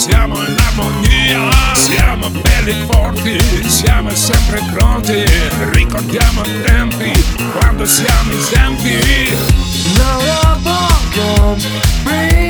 siamo in armonia, siamo belli forti, siamo sempre pronti, ricordiamo i tempi quando siamo esempi. Now I won't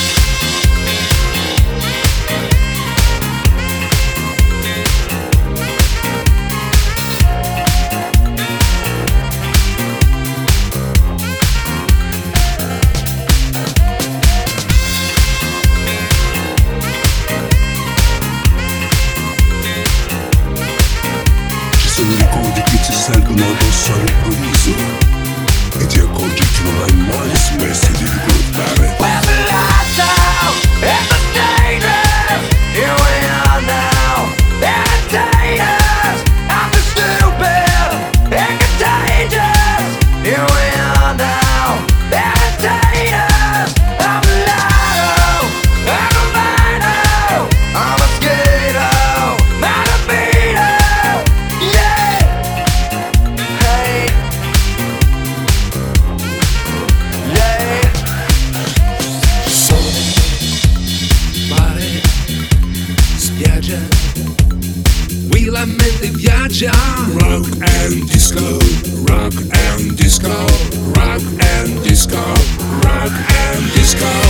Sonic Releasing E ti accorgi che non hai mai smesso di ricordare elementy viaggia Rock and disco, rock and disco, rock and disco, rock and disco.